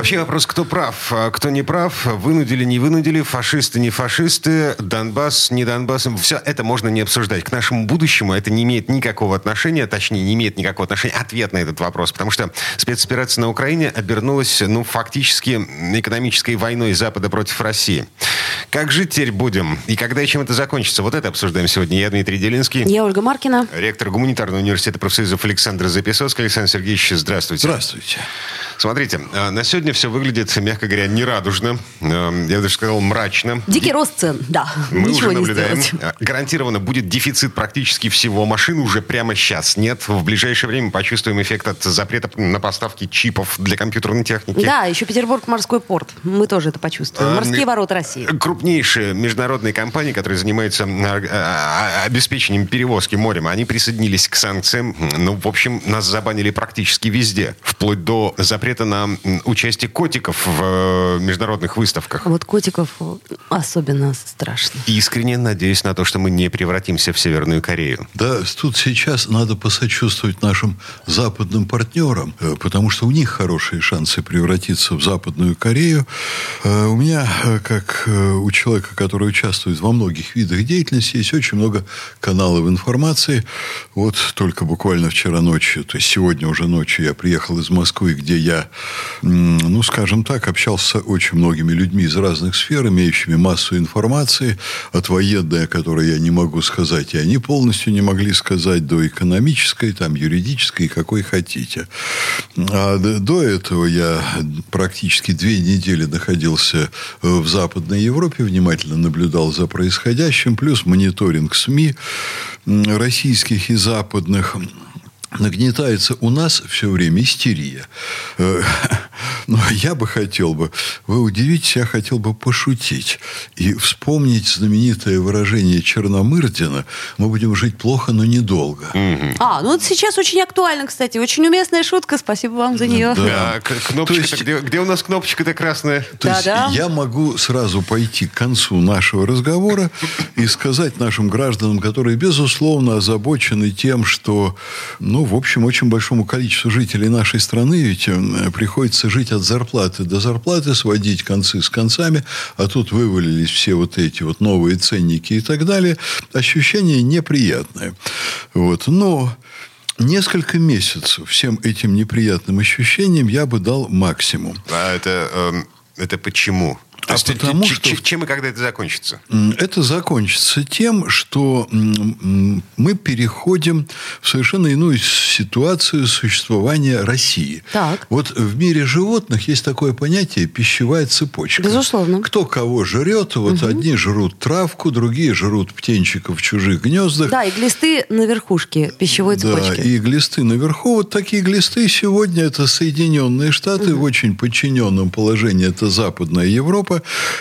Вообще вопрос, кто прав, а кто не прав, вынудили, не вынудили, фашисты, не фашисты, Донбасс, не Донбасс. Все это можно не обсуждать. К нашему будущему это не имеет никакого отношения, точнее, не имеет никакого отношения ответ на этот вопрос. Потому что спецоперация на Украине обернулась, ну, фактически экономической войной Запада против России. Как жить теперь будем? И когда и чем это закончится? Вот это обсуждаем сегодня. Я Дмитрий Делинский. Я Ольга Маркина. Ректор Гуманитарного университета профсоюзов Александр Записовский. Александр Сергеевич, здравствуйте. Здравствуйте. Смотрите, а, на сегодня все выглядит, мягко говоря, нерадужно. А, я даже сказал, мрачно. Дикий рост цен, да. Мы Ничего уже не наблюдаем. сделать. А, Гарантированно будет дефицит практически всего. Машин уже прямо сейчас нет. В ближайшее время почувствуем эффект от запрета на поставки чипов для компьютерной техники. Да, еще Петербург морской порт. Мы тоже это почувствуем. А, Морские ми- ворота России. Крупнейшие международные компании, которые занимаются а, а, обеспечением перевозки морем, они присоединились к санкциям. Ну, в общем, нас забанили практически везде. Вплоть до запрета на участие котиков в э, международных выставках. Вот котиков особенно страшно. Искренне надеюсь на то, что мы не превратимся в Северную Корею. Да, тут сейчас надо посочувствовать нашим западным партнерам, э, потому что у них хорошие шансы превратиться в Западную Корею. Э, У меня, э, как э, у человека, который участвует во многих видах деятельности, есть очень много каналов информации. Вот только буквально вчера ночью, то есть сегодня уже ночью я приехал из Москвы, где я, ну, скажем так, общался с очень многими людьми из разных сфер, имеющими массу информации, от военной, о которой я не могу сказать, и они полностью не могли сказать, до экономической, там, юридической, какой хотите. А до этого я практически две недели находился в Западной Европе, внимательно наблюдал за происходящим, плюс мониторинг СМИ российских и западных нагнетается у нас все время истерия. Но я бы хотел бы, вы удивитесь, я хотел бы пошутить и вспомнить знаменитое выражение Черномырдина «Мы будем жить плохо, но недолго». А, ну вот сейчас очень актуально, кстати. Очень уместная шутка. Спасибо вам за нее. Да. А, к- кнопочка-то, То есть- где, где у нас кнопочка-то красная? То есть Да-да. я могу сразу пойти к концу нашего разговора и сказать нашим гражданам, которые, безусловно, озабочены тем, что, ну, в общем, очень большому количеству жителей нашей страны ведь э, приходится жить от зарплаты до зарплаты, сводить концы с концами, а тут вывалились все вот эти вот новые ценники и так далее. Ощущение неприятное. Вот. Но несколько месяцев всем этим неприятным ощущениям я бы дал максимум. А это, эм, это почему? То А есть, потому ч- что- чем и когда это закончится? Это закончится тем, что мы переходим в совершенно иную ситуацию существования России. Так. Вот в мире животных есть такое понятие пищевая цепочка. Безусловно. Кто кого жрет, вот одни жрут травку, другие жрут птенчиков в чужих гнездах. Да, и глисты на верхушке пищевой Да, цепочки. и глисты наверху. Вот такие глисты сегодня это Соединенные Штаты, в очень подчиненном положении это Западная Европа.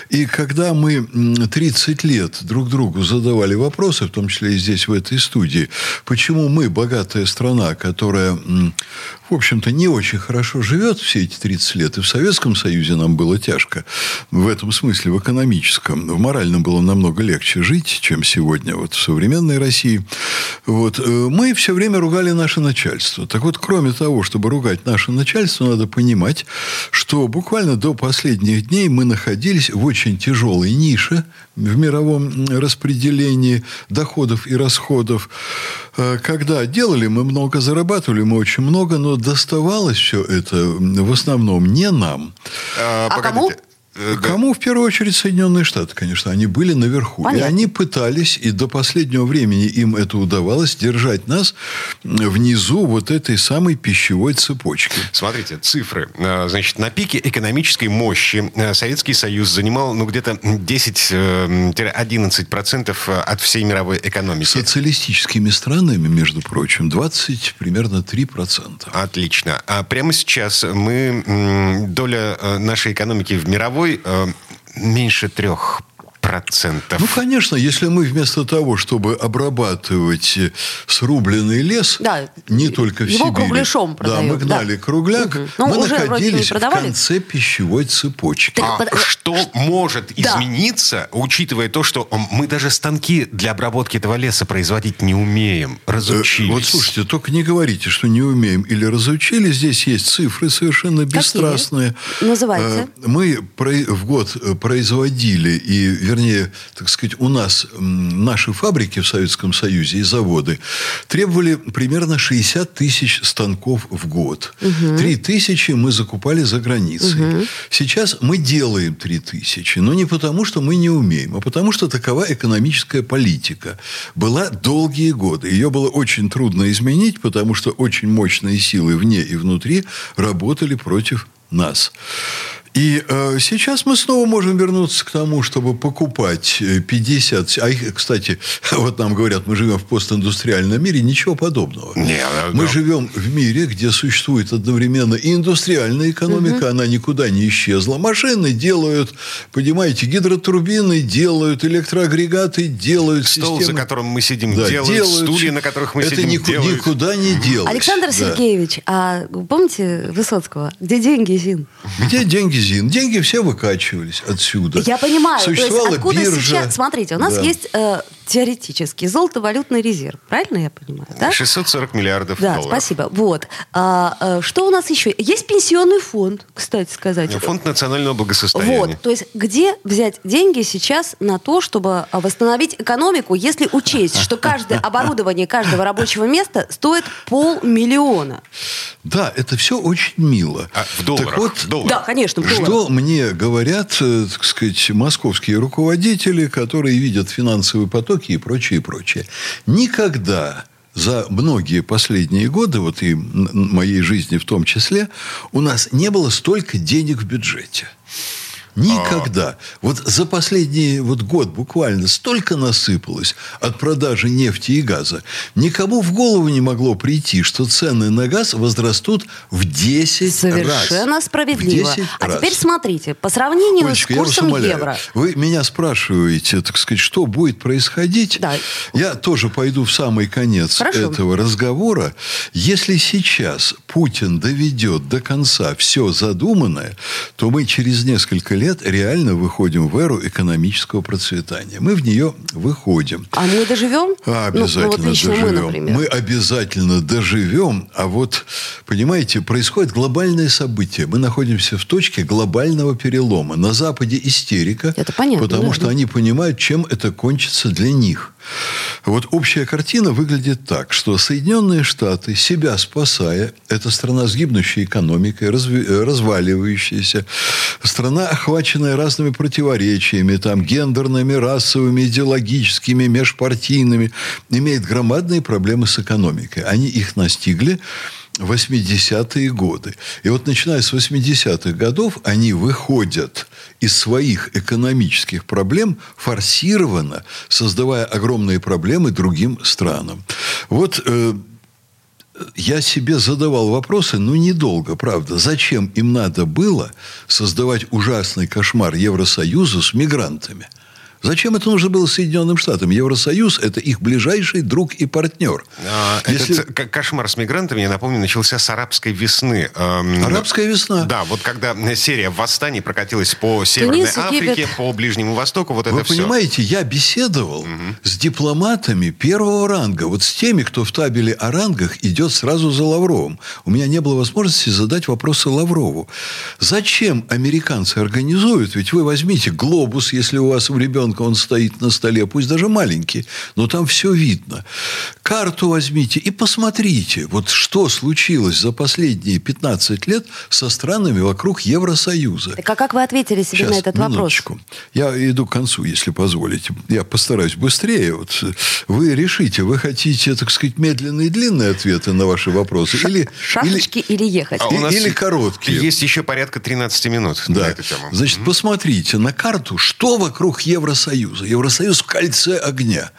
И когда мы м, 30 лет друг другу задавали вопросы, в том числе и здесь, в этой студии, почему мы, богатая страна, которая, в общем-то, не очень хорошо живет все эти 30 лет, и в Советском Союзе нам было тяжко, в этом смысле, в экономическом, в моральном было намного легче жить, чем сегодня вот в современной России. Вот. э, Мы все время ругали наше начальство. Так вот, кроме того, чтобы ругать наше начальство, надо понимать, что буквально до последних дней мы находились в очень тяжелой нише в мировом распределении доходов и расходов. Э, Когда делали мы много, зарабатывали мы очень много, но доставалось все это в основном не нам. А, А кому? Э. Кому в первую очередь Соединенные Штаты, конечно, они были наверху. Понятно. И они пытались, и до последнего времени им это удавалось, держать нас внизу вот этой самой пищевой цепочки. Смотрите, цифры. А, Значит, на пике экономической мощи э, Советский Союз занимал ну, где-то 10-11% от всей мировой экономики. Социалистическими странами, между прочим, 20, примерно 3%. Отлично. А прямо сейчас мы, доля э, нашей экономики в мировой э, меньше трех процентов. Ну, конечно, если мы вместо того, чтобы обрабатывать э, срубленный лес, Да, не только в его Сибири, кругляшом да, мы продают, гнали да. кругляк. Ну, мы уже находились в конце пищевой цепочки. А под- что может Да. измениться, учитывая то, что мы даже станки для обработки этого леса производить не умеем, Э, разучились? Вот слушайте, только не говорите, что не умеем или разучили. Здесь есть цифры совершенно бесстрастные. Называйте. Э, Мы про- в год э, производили, и, вернее, так сказать, у нас наши фабрики в Советском Союзе и заводы требовали примерно 60 тысяч станков в год. 3 тысячи мы закупали за границей. Сейчас мы делаем 3 тысячи, но не потому, что мы не умеем, а потому, что такова экономическая политика. Была долгие годы. Ее было очень трудно изменить, потому что очень мощные силы вне и внутри работали против нас. И э, сейчас мы снова можем вернуться к тому, чтобы покупать э, 50... А их, кстати, вот нам говорят, мы живем в постиндустриальном мире, ничего подобного. Не, да, мы да. живем в мире, где существует одновременно и индустриальная экономика, она никуда не исчезла. Машины делают, понимаете, гидротурбины делают, электроагрегаты делают. Стол, за системы- которым мы сидим, Да, делают, стулья, на которых мы Это сидим, нику- делают. никуда не делать. Александр Да. Сергеевич, а помните Высоцкого? Где деньги, Зин? Где деньги, Зин? Деньги все выкачивались отсюда. Я понимаю. То есть Существовала откуда биржа. сейчас... Смотрите, у нас Да. есть э, теоретически золотовалютный резерв. Правильно я понимаю? Да? 640 миллиардов Да, долларов. спасибо. Вот. А, э, что у нас еще? Есть пенсионный фонд, кстати сказать. Фонд национального благосостояния. Вот, то есть где взять деньги сейчас на то, чтобы а, восстановить экономику, если учесть, что каждое оборудование каждого рабочего места стоит полмиллиона? Да, это все очень мило. А, в долларах, Так вот, в долларах. Да, конечно, Что мне говорят, э, так сказать, московские руководители, которые видят финансовые потоки и прочее, и прочее. Никогда за многие последние годы, вот и моей жизни в том числе, у нас не было столько денег в бюджете. Никогда. Вот за последний вот год буквально столько насыпалось от продажи нефти и газа. Никому в голову не могло прийти, что цены на газ возрастут в 10 раз. Совершенно справедливо. 10 А раз. теперь смотрите, по сравнению Олечка, с курсом евро. Вы меня спрашиваете, так сказать, что будет происходить. Да. Я тоже пойду в самый конец Хорошо. этого разговора. Если сейчас Путин доведет до конца все задуманное, то мы через несколько лет реально выходим в эру экономического процветания. Мы в нее выходим. А мы доживем? А, Ну, обязательно ну, вот доживем. мы, например. обязательно доживем. А вот, понимаете, происходит глобальное событие. Мы находимся в точке глобального перелома. На Западе истерика. Это понятно, Потому да. что они понимают, чем это кончится для них. Вот общая картина выглядит так, что Соединенные Штаты, себя спасая, это страна с гибнущей экономикой, разви- э, разваливающаяся, страна, охваченная разными противоречиями, там, гендерными, расовыми, идеологическими, межпартийными, имеет громадные проблемы с экономикой. Они их настигли 80-е годы. И вот начиная с 80-х годов они выходят из своих экономических проблем форсированно, создавая огромные проблемы другим странам. Вот э, я себе задавал вопросы, ну, недолго, правда. Зачем им надо было создавать ужасный кошмар Евросоюза с мигрантами? Зачем это нужно было Соединенным Штатам? Евросоюз – это их ближайший друг и партнер. А, Если- Этот к- кошмар с мигрантами, я напомню, начался с арабской весны. Эм, Арабская весна. Да, вот когда серия восстаний прокатилась по Северной Тунис, Африке, Египет. по Ближнему Востоку, вот Вы это все. понимаете, я беседовал с дипломатами первого ранга, вот с теми, кто в табеле о рангах идет сразу за Лавровым. У меня не было возможности задать вопросы Лаврову. Зачем американцы организуют? Ведь вы возьмите глобус, если у вас у ребенка он стоит на столе, пусть даже маленький, но там все видно. Карту возьмите и посмотрите, вот что случилось за последние 15 лет со странами вокруг Евросоюза. Так а как вы ответили себе Сейчас, на этот вопрос? минуточку. Я иду к концу, если позволите. Я постараюсь быстрее. Вот вы решите, вы хотите, так сказать, медленные и длинные ответы на ваши вопросы? или, Шашечки или, ехать? А у нас или короткие. Есть еще порядка 13 минут на да. эту тему. Значит, посмотрите на карту, что вокруг Евросоюза. Евросоюз в кольце огня.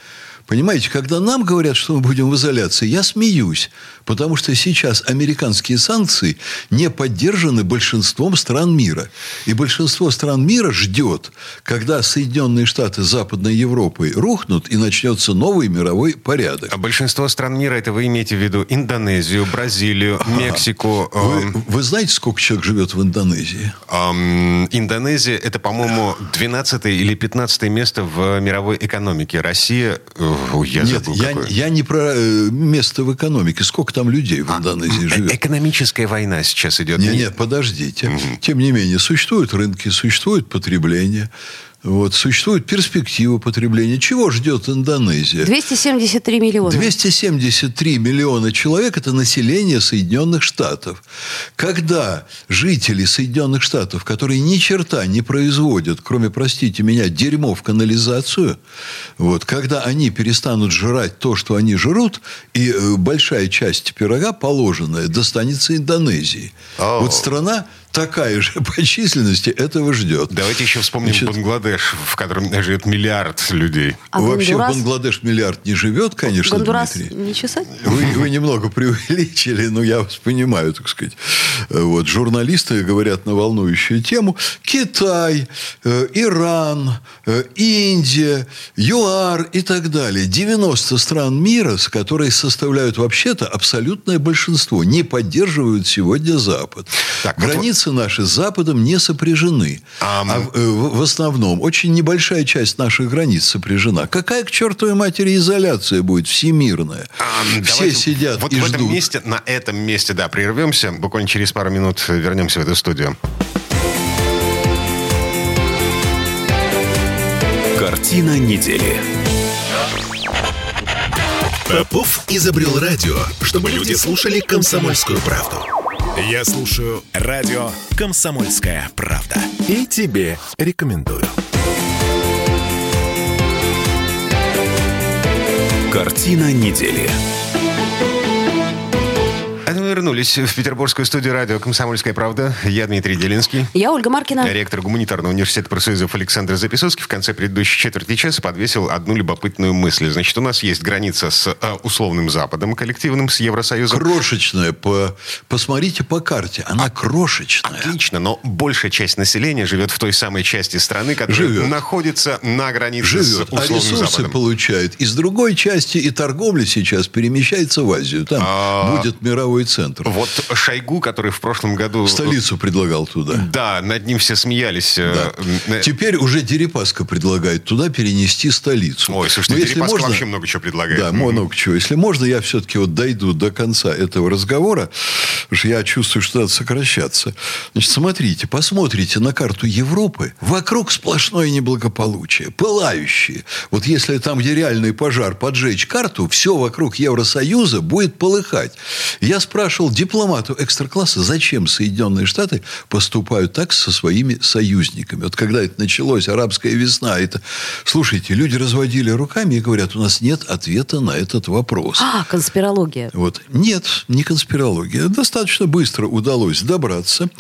Понимаете, когда нам говорят, что мы будем в изоляции, я смеюсь. Потому что сейчас американские санкции не поддержаны большинством стран мира. И большинство стран мира ждет, когда Соединенные Штаты Западной Европы рухнут и начнется новый мировой порядок. А большинство стран мира, это вы имеете в виду Индонезию, Бразилию, Мексику. Вы, эм, вы знаете, сколько человек живет в Индонезии? эм, Индонезия, это, по-моему, 12 или 15 место в мировой экономике. Россия, э, ой, я Нет, забыл, я, какое. я не про э, место в экономике. Сколько там людей в Индонезии Э- живет? Экономическая война сейчас идет. Нет, Не- нет, подождите. Тем не менее, существуют рынки, существует потребление. Вот, существует перспектива потребления. Чего ждет Индонезия? 273 миллиона. 273 миллиона человек – это население Соединенных Штатов. Когда жители Соединенных Штатов, которые ни черта не производят, кроме, простите меня, дерьмо в канализацию, вот, когда они перестанут жрать то, что они жрут, и э, большая часть пирога, положенная, достанется Индонезии. О. Вот страна такая же по численности этого ждет. Давайте еще вспомним Значит, Бангладеш, в котором живет миллиард людей. А Вообще Гондурас? в Бангладеш миллиард не живет, конечно, Гондурас Дмитрий. не чесать? Вы, вы немного преувеличили, но я вас понимаю, так сказать. Вот, журналисты говорят на волнующую тему. Китай, э, Иран, э, Индия, ЮАР и так далее. 90 стран мира, с которые составляют вообще-то абсолютное большинство, не поддерживают сегодня Запад. Так, вот Границы наши с Западом не сопряжены. Ам. А в, э, в- в основном очень небольшая часть наших границ сопряжена. Какая к чертовой матери изоляция будет всемирная? Ам, Все давайте сидят вот и в ждут. этом месте, на этом месте, да, прервемся. Буквально через пару минут вернемся в эту студию. Картина недели. Попов изобрел радио, чтобы люди слушали комсомольскую правду. Я слушаю радио «Комсомольская правда». И тебе рекомендую. Картина недели. А вернулись в петербургскую студию радио «Комсомольская правда». Я Дмитрий Делинский. Я Ольга Маркина. Ректор гуманитарного университета профсоюзов Александр Записовский в конце предыдущей четверти часа подвесил одну любопытную мысль. Значит, у нас есть граница с э, условным Западом коллективным, с Евросоюзом. Крошечная. По, посмотрите по карте. Она крошечная. Отлично, но большая часть населения живет в той самой части страны, которая Живет. находится на границе Живет, с а условным ресурсы Западом. получает из другой части, и торговля сейчас перемещается в Азию. Там А. будет мировой центр. Вот Шойгу, который в прошлом году... Столицу предлагал туда. Да, над ним все смеялись. э, Да. Теперь уже Дерипаска предлагает туда перенести столицу. Ой, слушайте, Но Дерипаска можно- вообще много чего предлагает. Да, много чего. Если можно, я все-таки вот дойду до конца этого разговора, потому что я чувствую, что надо сокращаться. Значит, смотрите, посмотрите на карту Европы. Вокруг сплошное неблагополучие, пылающее. Вот если там, где реальный пожар, поджечь карту, все вокруг Евросоюза будет полыхать. Я спрашивал дипломату экстра-класса, зачем Соединенные Штаты поступают так со своими союзниками. Вот когда это началось, арабская весна, это... Слушайте, люди разводили руками и говорят, у нас нет ответа на этот вопрос. А, конспирология. Вот. Нет, не конспирология. Достаточно быстро удалось добраться.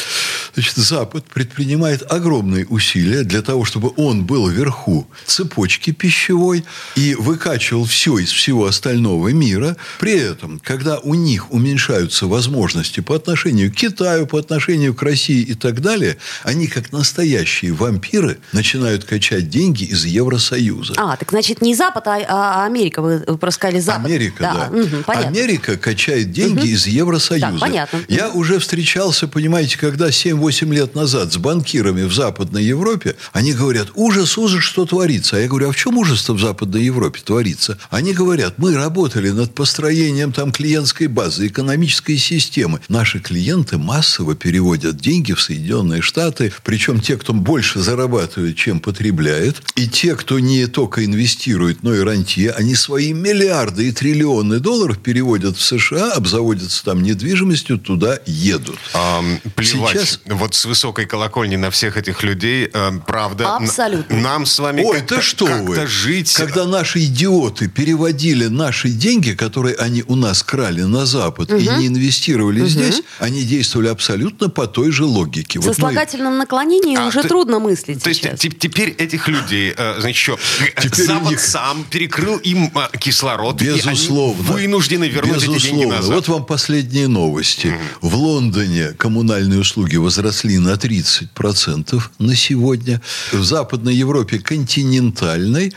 Значит, Запад предпринимает огромные усилия для того, чтобы он был вверху цепочки пищевой и выкачивал все из всего остального мира. При этом, когда у них уменьшаются возможности по отношению к Китаю, по отношению к России и так далее, они, как настоящие вампиры, начинают качать деньги из Евросоюза. А, так значит не Запад, а, а Америка. Вы, просто сказали Запад. Америка, да. мгм, понятно. Америка качает деньги из Евросоюза. Да, понятно. Я уже встречался, понимаете, когда 7-8 лет назад с банкирами в Западной Европе, они говорят, ужас, ужас, что творится. А я говорю, а в чем ужас-то в Западной Европе творится? Они говорят, мы работали над построением там клиентской базы, экономической системы. Наши клиенты массово переводят деньги в Соединенные Штаты, причем те, кто больше зарабатывает, чем потребляет, и те, кто не только инвестирует, но и рантье, они свои миллиарды и триллионы долларов переводят в США, обзаводятся там недвижимостью, туда едут. Ам, плевать, Сейчас- вот с высокой колокольни на всех этих людей, э, правда, Абсолютно. нам с вами Ой, как-то, что как-то вы. жить... Когда наши идиоты переводили наши деньги, которые они у нас крали на Запад, и не инвестировали здесь, они действовали абсолютно по той же логике. Со Вот мы- слагательном наклонении А, уже то- трудно мыслить То есть сейчас. те- теперь этих людей, э, значит, что, Теперь у Запад них- сам перекрыл им э, кислород, Безусловно. и они вынуждены вернуть эти деньги Безусловно. назад. Вот вам последние новости. В Лондоне коммунальные услуги возросли на 30% на сегодня. В Западной Европе континентальной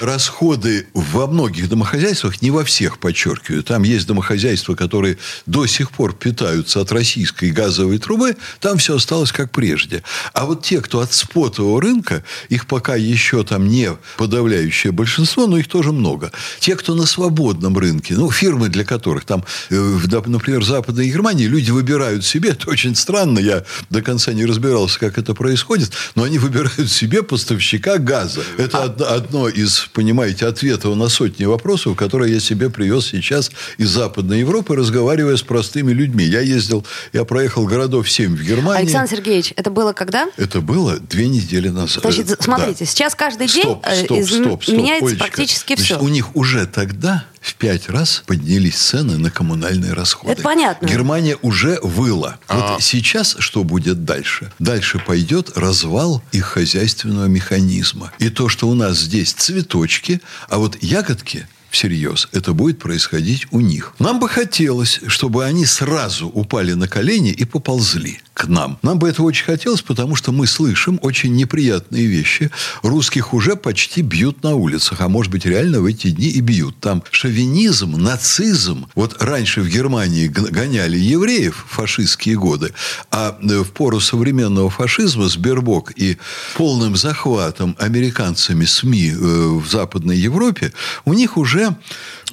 расходы во многих домохозяйствах, не во всех, подчеркиваю, там есть домохозяйства, которые до сих пор питаются от российской газовой трубы, там все осталось как прежде. А вот те, кто от спотового рынка, их пока еще там не подавляющее большинство, но их тоже много. Те, кто на свободном рынке, ну, фирмы, для которых там, э, например, в Западной Германии люди выбирают себе, это очень странно, я до конца не разбирался, как это происходит, но они выбирают себе поставщика газа. Это одно, одно из, понимаете, ответов на сотни вопросов, которые я себе привез сейчас из Западной Европы, разговаривая с простыми людьми. Я ездил, я проехал городов 7 в Германии. Александр Сергеевич, это было когда? Это было две недели назад. Значит, Э, смотрите, да. сейчас каждый день Стоп, э, стоп, изм- стоп, стоп, меняется Олечка. практически Значит, все. У них уже тогда в пять раз поднялись цены на коммунальные расходы. Это понятно. Германия уже выла. А. Вот сейчас что будет дальше? Дальше пойдет развал их хозяйственного механизма. И то, что у нас здесь цветочки, а вот ягодки всерьез, это будет происходить у них. Нам бы хотелось, чтобы они сразу упали на колени и поползли к нам. Нам бы этого очень хотелось, потому что мы слышим очень неприятные вещи. Русских уже почти бьют на улицах, а может быть реально в эти дни и бьют. Там шовинизм, нацизм. Вот раньше в Германии гоняли евреев в фашистские годы, а э, в пору современного фашизма с Бербок и полным захватом американцами СМИ э, в Западной Европе, у них уже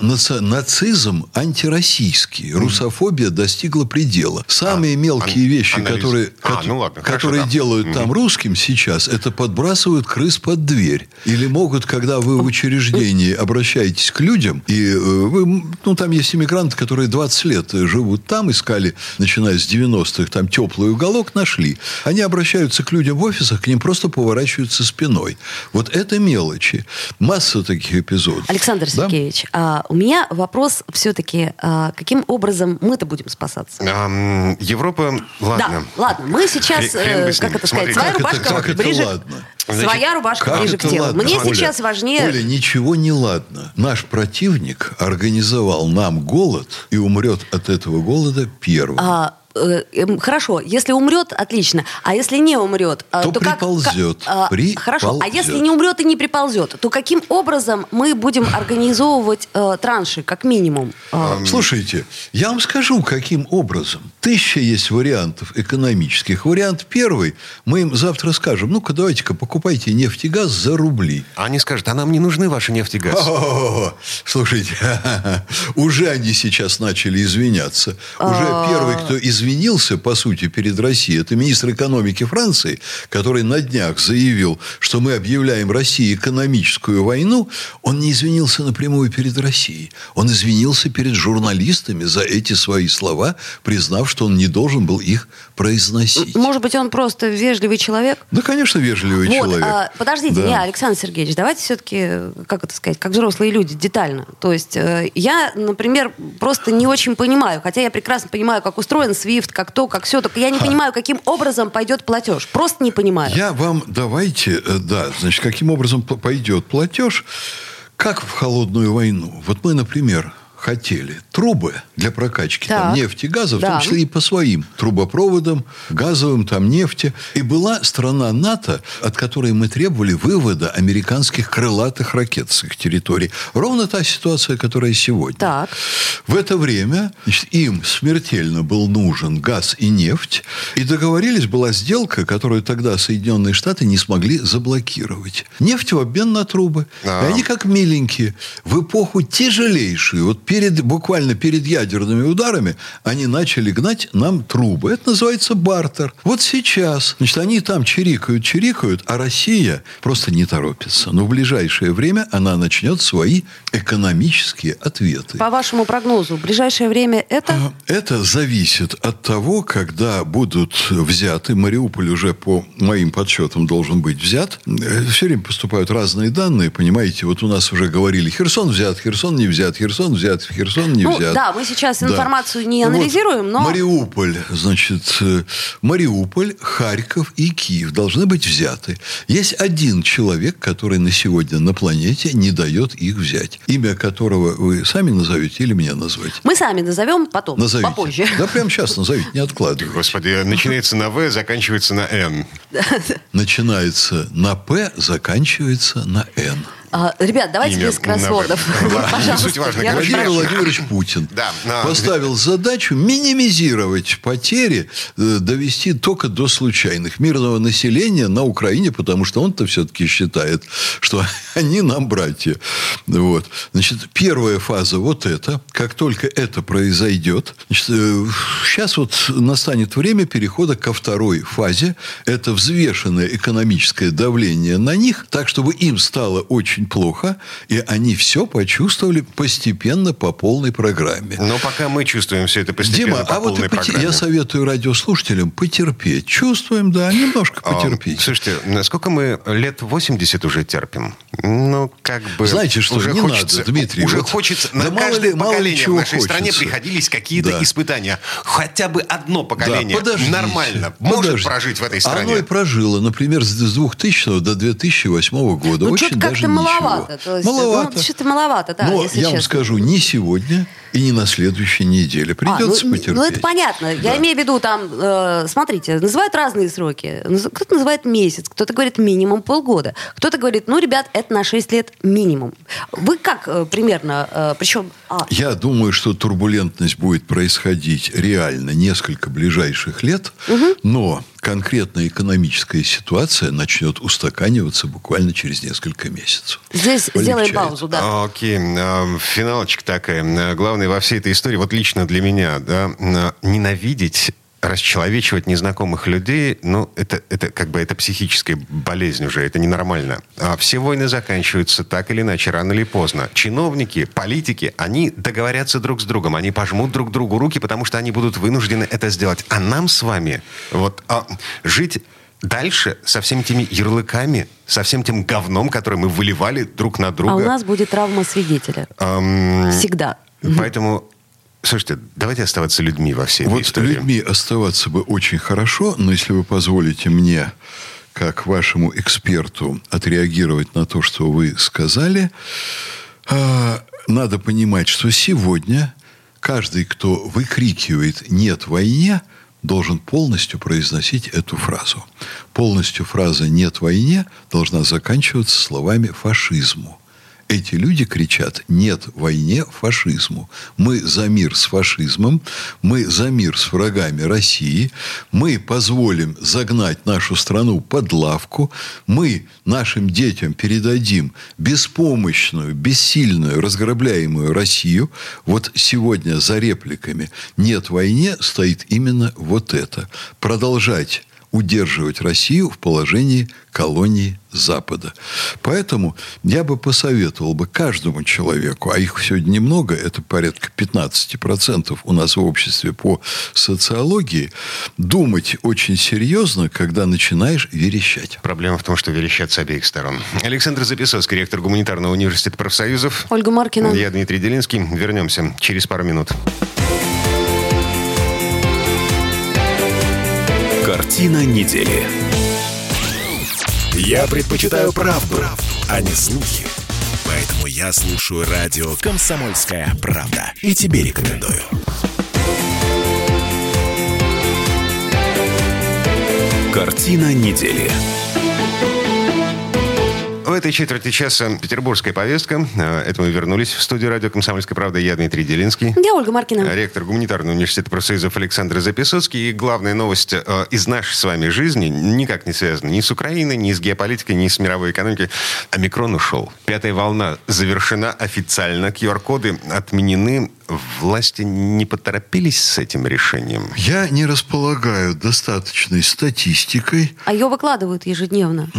наца- нацизм антироссийский. Русофобия достигла предела. Самые А, мелкие ан- вещи, анализ. которые, А, кот- ну ладно, хорошо, которые да. делают там русским сейчас, это подбрасывают крыс под дверь. Или могут, когда вы в учреждении обращаетесь к людям, и э, вы, ну, там есть иммигранты, которые 20 лет живут там, искали, начиная с 90-х, там теплый уголок, нашли. Они обращаются к людям в офисах, к ним просто поворачиваются спиной. Вот это мелочи. Масса таких эпизодов. Александр Да? Сергеевич, а, у меня вопрос все-таки, а, каким образом мы-то будем спасаться? Ам, Европа, ладно. Да, ладно, мы сейчас, Хрен- э, как это сказать, своя рубашка ближе... Своя рубашка ближе к телу. ладно? Мне Оля, сейчас важнее... Оля, ничего не ладно. Наш противник организовал нам голод и умрет от этого голода первым. А, эм, хорошо, если умрет, отлично. А если не умрет, а, То то, как- приползет. как- а, Приползет. Хорошо. А если не умрет и не приползет, то каким образом мы будем организовывать э, транши, как минимум? А, Слушайте, я вам скажу, каким образом. Тысяча есть вариантов экономических. Вариант первый. Мы им завтра скажем, ну-ка, давайте-ка покупайте нефть и газ за рубли. А Они скажут, а нам не нужны ваши нефть и газ. О, слушайте, уже они сейчас начали извиняться. Уже первый, кто извинился, по сути, перед Россией, это министр экономики Франции, который на днях заявил, что мы объявляем России экономическую войну. Он не извинился напрямую перед Россией. Он извинился перед журналистами за эти свои слова, признав, что он не должен был их произносить. Может быть, он просто вежливый человек? Да, конечно, вежливый Вот, человек. а, подождите, Да. не, Александр Сергеевич, давайте все-таки, как это сказать, как взрослые люди, детально. То есть э, я, например, просто не очень понимаю, хотя я прекрасно понимаю, как устроен SWIFT, как то, как все, только я не понимаю, каким образом пойдет платеж. Просто не понимаю. Я вам давайте, э, да, значит, каким образом пойдет платеж, как в холодную войну. Вот мы, например, хотели трубы для прокачки там, нефти и газа, в Да. том числе и по своим трубопроводам, газовым там нефти. И была страна НАТО, от которой мы требовали вывода американских крылатых ракет с их территории. Ровно та ситуация, которая сегодня. Так. В это время значит, им смертельно был нужен газ и нефть. И договорились, была сделка, которую тогда Соединенные Штаты не смогли заблокировать. Нефть в обмен на трубы. А. И они как миленькие. В эпоху тяжелейшую, вот перед, буквально перед ядерными ударами они начали гнать нам трубы. Это называется бартер. Вот сейчас, значит, они там чирикают, чирикают, а Россия просто не торопится. Но в ближайшее время она начнет свои экономические ответы. По вашему прогнозу, в ближайшее время это? А, это зависит от того, когда будут взяты. Мариуполь уже по моим подсчетам должен быть взят. Э, Все время поступают разные данные, понимаете. Вот у нас уже говорили, Херсон взят, Херсон не взят, Херсон взят, Херсон не ну, взят. Да, мы сейчас информацию да. не анализируем, вот, но... Мариуполь, значит, э, Мариуполь, Харьков и Киев должны быть взяты. Есть один человек, который на сегодня на планете не дает их взять. Имя которого вы сами назовете или меня назвать? Мы сами назовем потом, назовите. попозже. Да, прямо сейчас назовите, не откладывайте. Господи, начинается на В, заканчивается на Н. Начинается на П, заканчивается на Н. А, ребят, давайте Имя без кроссвордов. Суть важна. Владимир Владимирович Путин да, поставил задачу минимизировать потери, э, довести только до случайных мирного населения на Украине, потому что он-то все-таки считает, что они нам братья. Вот. Значит, первая фаза вот это. Как только это произойдет, значит, сейчас э, вот настанет время перехода ко второй фазе. Это взвешенное экономическое давление на них, так, чтобы им стало очень очень плохо, и они все почувствовали постепенно по полной программе. Но пока мы чувствуем все это постепенно Дима, по а полной вот программе. я советую радиослушателям потерпеть. Чувствуем, да, немножко а, потерпеть. А, слушайте, насколько мы лет 80 уже терпим? Ну, как бы... Знаете что, уже не хочется, надо, Дмитрий. Уже вот, хочется... Да на каждое мало поколение в нашей хочется. стране приходились какие-то да. испытания. Хотя бы одно поколение да, нормально может подождите. прожить в этой стране. Оно и прожило, например, с 2000 до 2008 года. Ну, Очень даже как-то маловато. То есть, маловато. Ну, что-то маловато, да, Но я честно. вам скажу, не сегодня и не на следующей неделе. Придется а, ну, потерпеть. Ну, это понятно. Да. Я имею в виду, там, э, смотрите, называют разные сроки. Кто-то называет месяц, кто-то говорит минимум полгода. Кто-то говорит, ну, ребят, это на 6 лет минимум. Вы как э, примерно, э, причем... А... Я думаю, что турбулентность будет происходить реально несколько ближайших лет, угу. но конкретная экономическая ситуация начнет устаканиваться буквально через несколько месяцев. Здесь Полегчает. сделаем паузу, да. Окей. Финалочка такая. Главное во всей этой истории, вот лично для меня, да, ненавидеть расчеловечивать незнакомых людей, ну, это, это как бы это психическая болезнь уже, это ненормально. А все войны заканчиваются так или иначе, рано или поздно. Чиновники, политики, они договорятся друг с другом, они пожмут друг другу руки, потому что они будут вынуждены это сделать. А нам с вами вот а, жить дальше со всеми теми ярлыками, со всем тем говном, который мы выливали друг на друга. А у нас будет травма свидетеля. Эм, Всегда. Поэтому Слушайте, давайте оставаться людьми во всей вот этой истории. людьми оставаться бы очень хорошо, но если вы позволите мне, как вашему эксперту, отреагировать на то, что вы сказали, а, надо понимать, что сегодня каждый, кто выкрикивает «нет войне», должен полностью произносить эту фразу. Полностью фраза «нет войне» должна заканчиваться словами «фашизму» эти люди кричат «нет войне фашизму». Мы за мир с фашизмом, мы за мир с врагами России, мы позволим загнать нашу страну под лавку, мы нашим детям передадим беспомощную, бессильную, разграбляемую Россию. Вот сегодня за репликами «нет войне» стоит именно вот это. Продолжать удерживать Россию в положении колонии Запада. Поэтому я бы посоветовал бы каждому человеку, а их сегодня немного, это порядка 15% у нас в обществе по социологии, думать очень серьезно, когда начинаешь верещать. Проблема в том, что верещат с обеих сторон. Александр Записовский, ректор гуманитарного университета профсоюзов. Ольга Маркина. Я Дмитрий Делинский. Вернемся через пару минут. Картина недели. Я предпочитаю правду, а не слухи. Поэтому я слушаю радио «Комсомольская правда». И тебе рекомендую. Картина недели. В этой четверти часа петербургская повестка. Э, это мы вернулись в студию радио «Комсомольская правда». Я Дмитрий Делинский. Я Ольга Маркина. Ректор гуманитарного университета профсоюзов Александр Записоцкий. И главная новость э, из нашей с вами жизни никак не связана ни с Украиной, ни с геополитикой, ни с мировой экономикой. Омикрон ушел. Пятая волна завершена официально. QR-коды отменены власти не поторопились с этим решением? Я не располагаю достаточной статистикой. А ее выкладывают ежедневно.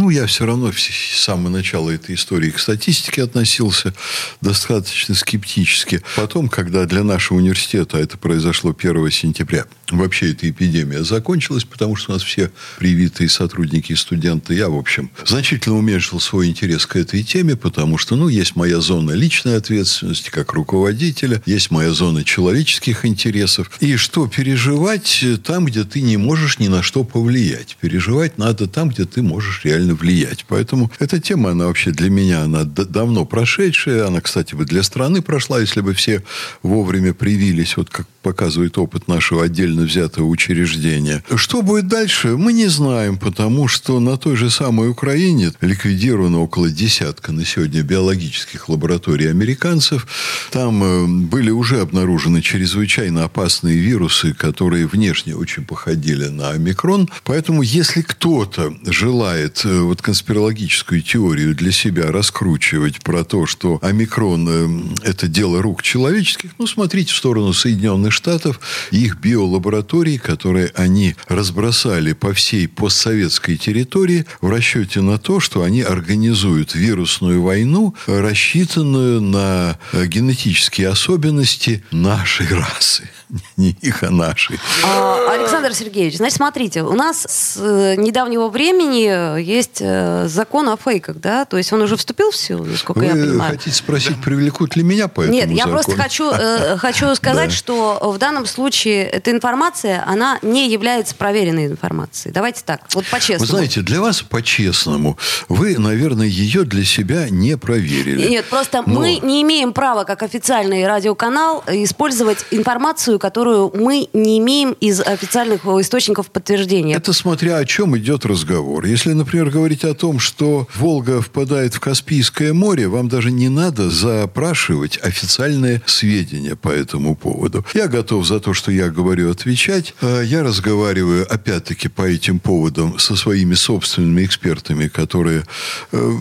Ну, я все равно с самого начала этой истории к статистике относился достаточно скептически. Потом, когда для нашего университета это произошло 1 сентября, вообще эта эпидемия закончилась, потому что у нас все привитые сотрудники и студенты. Я, в общем, значительно уменьшил свой интерес к этой теме, потому что, ну, есть моя зона личной ответственности как руководителя, есть моя зона человеческих интересов. И что переживать там, где ты не можешь ни на что повлиять. Переживать надо там, где ты можешь реально влиять. Поэтому эта тема, она вообще для меня, она давно прошедшая. Она, кстати, бы для страны прошла, если бы все вовремя привились, вот как показывает опыт нашего отдельно взятого учреждения. Что будет дальше, мы не знаем, потому что на той же самой Украине ликвидировано около десятка на сегодня биологических лабораторий американцев. Там э, были уже обнаружены чрезвычайно опасные вирусы, которые внешне очень походили на омикрон. Поэтому, если кто-то желает э, вот конспирологическую теорию для себя раскручивать про то, что омикрон э, – это дело рук человеческих, ну, смотрите в сторону Соединенных Штатов, их биолаборатории, которые они разбросали по всей постсоветской территории в расчете на то, что они организуют вирусную войну, рассчитанную на э, генетические особенности нашей расы. Не их, а нашей. А, Александр Сергеевич, значит, смотрите, у нас с э, недавнего времени есть э, закон о фейках, да? То есть он уже вступил в силу, насколько Вы я понимаю. хотите спросить, привлекут ли меня по этому Нет, я закону? просто хочу, э, хочу сказать, что в данном случае эта информация, она не является проверенной информацией. Давайте так, вот по-честному. Вы знаете, для вас по-честному, вы, наверное, ее для себя не проверили. Нет, просто Но... мы не имеем права, как официальный радиоканал, использовать информацию, которую мы не имеем из официальных источников подтверждения. Это смотря о чем идет разговор. Если, например, говорить о том, что Волга впадает в Каспийское море, вам даже не надо запрашивать официальные сведения по этому поводу. Я готов за то, что я говорю, отвечать. А я разговариваю, опять-таки, по этим поводам со своими собственными экспертами, которые э,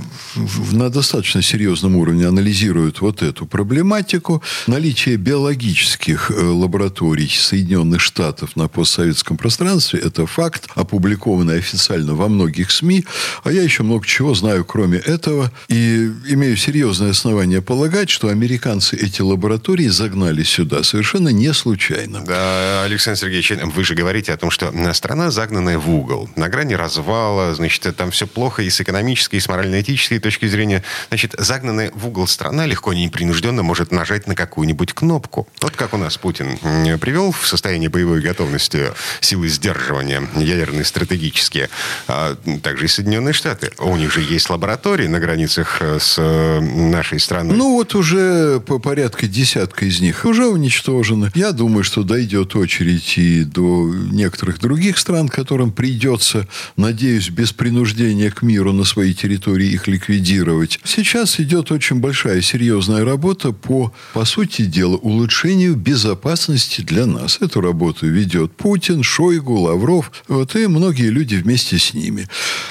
на достаточно серьезном уровне анализируют вот эту проблематику. Наличие биологических э, лабораторий Соединенных Штатов на постсоветском пространстве – это факт, опубликованный официально во многих СМИ. А я еще много чего знаю, кроме этого. И имею серьезное основание полагать, что американцы эти лаборатории загнали сюда совершенно не случайно. Да, Александр Сергеевич, вы же говорите о том, что страна загнанная в угол, на грани развала, значит, там все плохо и с экономической, и с морально-этической точки зрения. Значит, загнанная в угол страна легко, непринужденно может нажать на какую-нибудь кнопку. Вот как у нас Путин привел в состояние боевой готовности силы сдерживания ядерные стратегические, а также и Соединенные Штаты. У них же есть лаборатории на границах э, с э, нашей страной. Ну, вот уже по порядка десятка из них уже уничтожены. Я думаю, что дойдет очередь и до некоторых других стран, которым придется, надеюсь, без принуждения к миру на своей территории их ликвидировать. Сейчас идет очень большая серьезная работа по, по сути дела, улучшению безопасности для нас. Эту работу ведет Путин, Шойгу, Лавров, вот и многие люди вместе с ними.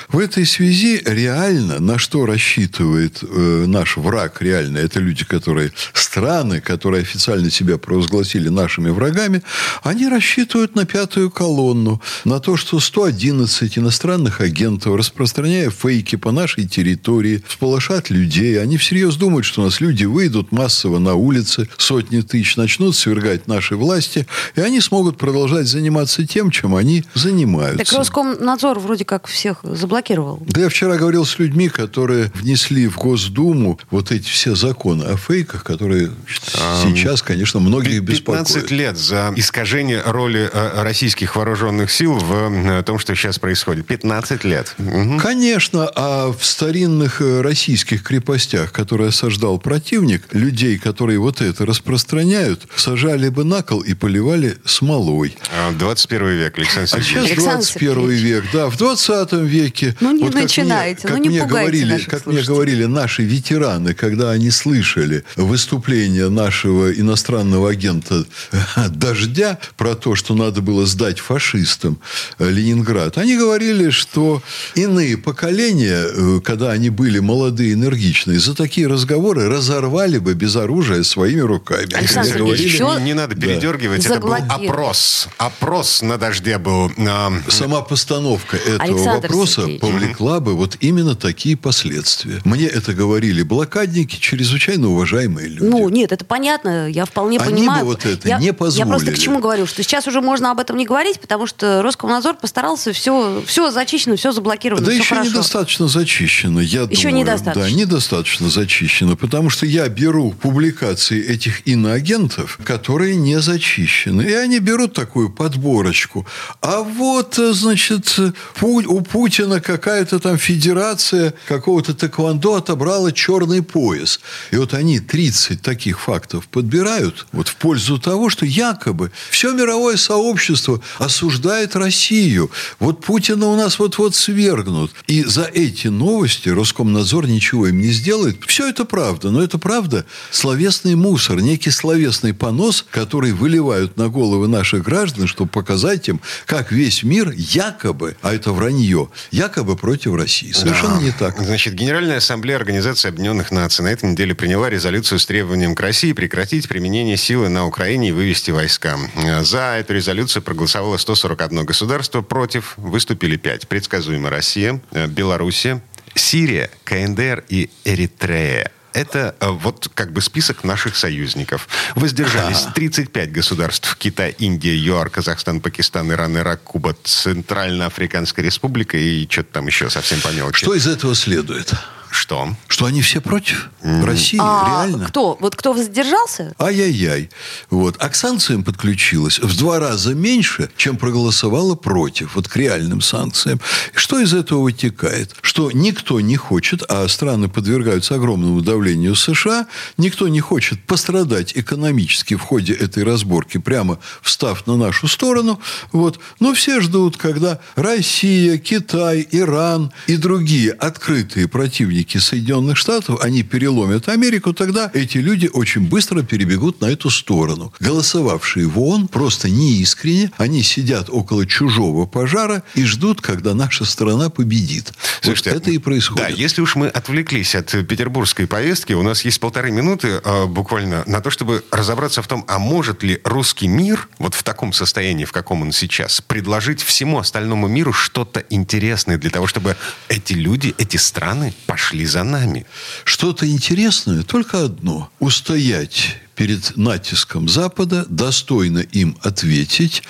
В этой связи реально на что рассчитывает э, наш враг реально, это люди, которые страны, которые официально себя провозгласили нашими врагами, они рассчитывают на пятую колонну, на то, что 111 иностранных агентов, распространяя фейки по нашей территории, всполошат людей. Они всерьез думают, что у нас люди выйдут массово на улицы, сотни тысяч, начнут свергать наши власти, и они смогут продолжать заниматься тем, чем они занимаются. Так Роскомнадзор вроде как всех заблокировал. Да я вчера говорил с людьми, которые внесли в Госдуму вот эти все законы о фейках, которые а, сейчас, конечно, многих 15 беспокоят. 15 лет за искажение роли э, российских вооруженных сил в э, том, что сейчас происходит. 15 лет. Угу. Конечно, а в старинных э, российских крепостях, которые осаждал противник, людей, которые вот это распространяют, сажали бы на кол и поливали смолой. 21 а, век, Александр Сергеевич. А сейчас 21 век, да. В 20 веке... Ну, не вот начинайте, как ну, не мне говорили, Как мне говорили наши ветераны, когда они слышали выступление нашего иностранного агента «Дождя» про то, что надо было сдать фашистам э, Ленинград, они говорили, что иные поколения, э, когда они были молодые, энергичные, за такие разговоры разорвали бы без оружия своими руками. Александр говорили, еще... не, не надо передергивать. Да. Это был опрос. Опрос на дожде был. Сама постановка этого Александр вопроса Сергеевич. Повлекла бы вот именно такие последствия. Мне это говорили блокадники, чрезвычайно уважаемые люди. Ну, нет, это понятно, я вполне Они понимаю. бы вот это я, не позволили. Я просто к чему говорю, что сейчас уже можно об этом не говорить, потому что Роскомнадзор постарался все, все зачищено, все заблокировано, Да все еще хорошо. недостаточно зачищено, я еще думаю. недостаточно. Да, недостаточно зачищено, потому что я беру публикации этих иноагентов, которые не зачищены, и они берут такую подборочку. А вот, значит, у Путина какая-то там федерация какого-то тэквондо отобрала черный пояс. И вот они 30 таких фактов подбирают вот в пользу того, что якобы все мировое сообщество осуждает Россию. Вот Путина у нас вот-вот свергнут. И за эти новости Роскомнадзор ничего им не сделает. Все это правда, но это правда словесный мусор, некий словесный понос, который выливают на головы наших граждан, чтобы показать им, как весь мир якобы, а это вранье, якобы против России. Совершенно да. не так. Значит, Генеральная Ассамблея Организации Объединенных Наций на этой неделе приняла резолюцию с требованием к России прекратить применение силы на Украине и вывести войска. За эту резолюцию проголосовало 141 государство, против выступили 5. Предсказуемо Россия, Белоруссия, Сирия, КНДР и Эритрея. Это э, вот как бы список наших союзников. Воздержались 35 государств. Китай, Индия, ЮАР, Казахстан, Пакистан, Иран, Ирак, Куба, Центральноафриканская республика и что-то там еще совсем по мелочи. Что из этого следует? Что? Что они все против mm. России, а реально. Кто? Вот кто воздержался? Ай-яй-яй. Вот. А к санкциям подключилась в два раза меньше, чем проголосовала против. Вот к реальным санкциям. Что из этого вытекает? Что никто не хочет, а страны подвергаются огромному давлению США, никто не хочет пострадать экономически в ходе этой разборки, прямо встав на нашу сторону. Вот. Но все ждут, когда Россия, Китай, Иран и другие открытые противники противники Соединенных Штатов, они переломят Америку, тогда эти люди очень быстро перебегут на эту сторону. Голосовавшие в ООН просто неискренне, они сидят около чужого пожара и ждут, когда наша страна победит. Слушайте, вот это и происходит. Да, если уж мы отвлеклись от петербургской повестки, у нас есть полторы минуты э, буквально на то, чтобы разобраться в том, а может ли русский мир вот в таком состоянии, в каком он сейчас, предложить всему остальному миру что-то интересное для того, чтобы эти люди, эти страны пошли шли за нами. Что-то интересное только одно. Устоять перед натиском Запада, достойно им ответить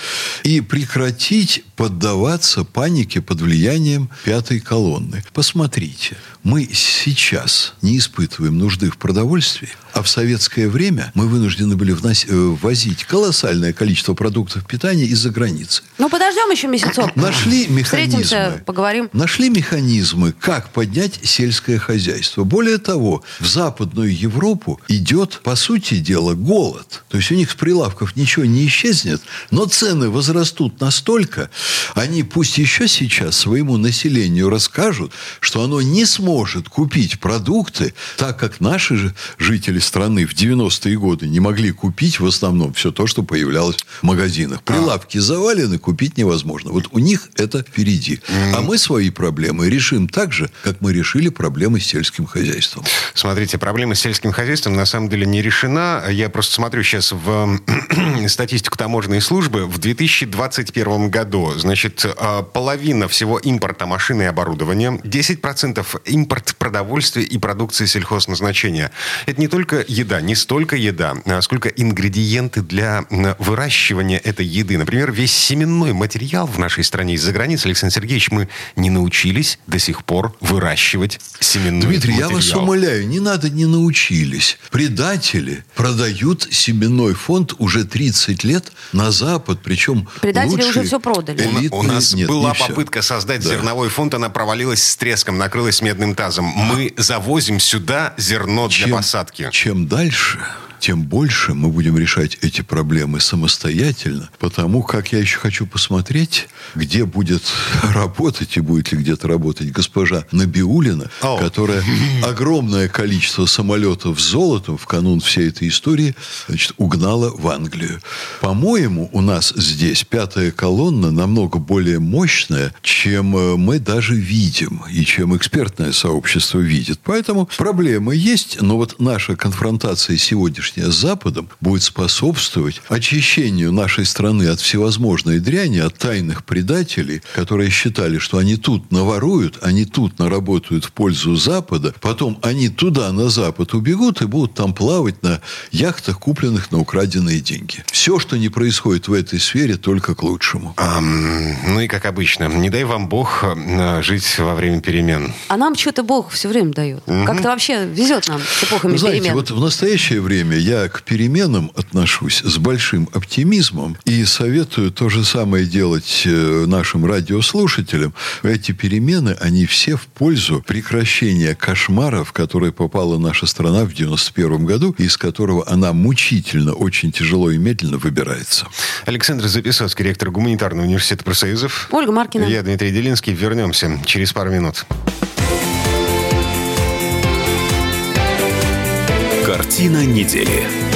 и прекратить поддаваться панике под влиянием пятой колонны. Посмотрите, мы сейчас не испытываем нужды в продовольствии, а в советское время мы вынуждены были внос... Э, ввозить колоссальное количество продуктов питания из-за границы. Ну, подождем еще месяцок. Нашли механизмы. Встретимся, поговорим. Нашли механизмы, как поднять сельское хозяйство. Более того, в Западную Европу идет, по сути дела, дело голод. То есть у них с прилавков ничего не исчезнет, но цены возрастут настолько, они пусть еще сейчас своему населению расскажут, что оно не сможет купить продукты, так как наши же жители страны в 90-е годы не могли купить в основном все то, что появлялось в магазинах. Прилавки завалены, купить невозможно. Вот у них это впереди. А мы свои проблемы решим так же, как мы решили проблемы с сельским хозяйством. Смотрите, проблема с сельским хозяйством на самом деле не решена я просто смотрю сейчас в статистику таможенной службы. В 2021 году, значит, а, половина всего импорта машин и оборудования, 10% импорт продовольствия и продукции сельхозназначения. Это не только еда, не столько еда, а сколько ингредиенты для выращивания этой еды. Например, весь семенной материал в нашей стране из-за границы, Александр Сергеевич, мы не научились до сих пор выращивать семенной Дмитрий, материал. я вас умоляю, не надо, не научились. Предатели продают продают семенной фонд уже 30 лет на Запад, причем Предатели уже все продали. Элитные... У нас Нет, была попытка создать да. зерновой фонд, она провалилась с треском, накрылась медным тазом. Мы завозим сюда зерно чем, для посадки. Чем дальше, тем больше мы будем решать эти проблемы самостоятельно, потому как я еще хочу посмотреть, где будет работать и будет ли где-то работать госпожа Набиулина, oh. которая огромное количество самолетов с золотом в канун всей этой истории значит, угнала в Англию. По-моему, у нас здесь пятая колонна намного более мощная, чем э, мы даже видим и чем экспертное сообщество видит. Поэтому проблемы есть, но вот наша конфронтация сегодняшняя с Западом будет способствовать очищению нашей страны от всевозможной дряни, от тайных предателей, которые считали, что они тут наворуют, они тут наработают в пользу Запада, потом они туда, на Запад, убегут и будут там плавать на яхтах, купленных на украденные деньги. Все, что не происходит в этой сфере, только к лучшему. А, ну и как обычно, не дай вам Бог э, жить во время перемен. А нам что-то Бог все время дает. Угу. Как-то вообще везет нам с эпохами Знаете, перемен. вот в настоящее время я к переменам отношусь с большим оптимизмом и советую то же самое делать э, нашим радиослушателям. Эти перемены, они все в пользу прекращения кошмара, в который попала наша страна в 91 году, из которого она мучительно, очень тяжело и медленно выбирается. Александр Записовский, ректор Гуманитарного университета профсоюзов. Ольга Маркина. Я Дмитрий Делинский. Вернемся через пару минут. Картина недели.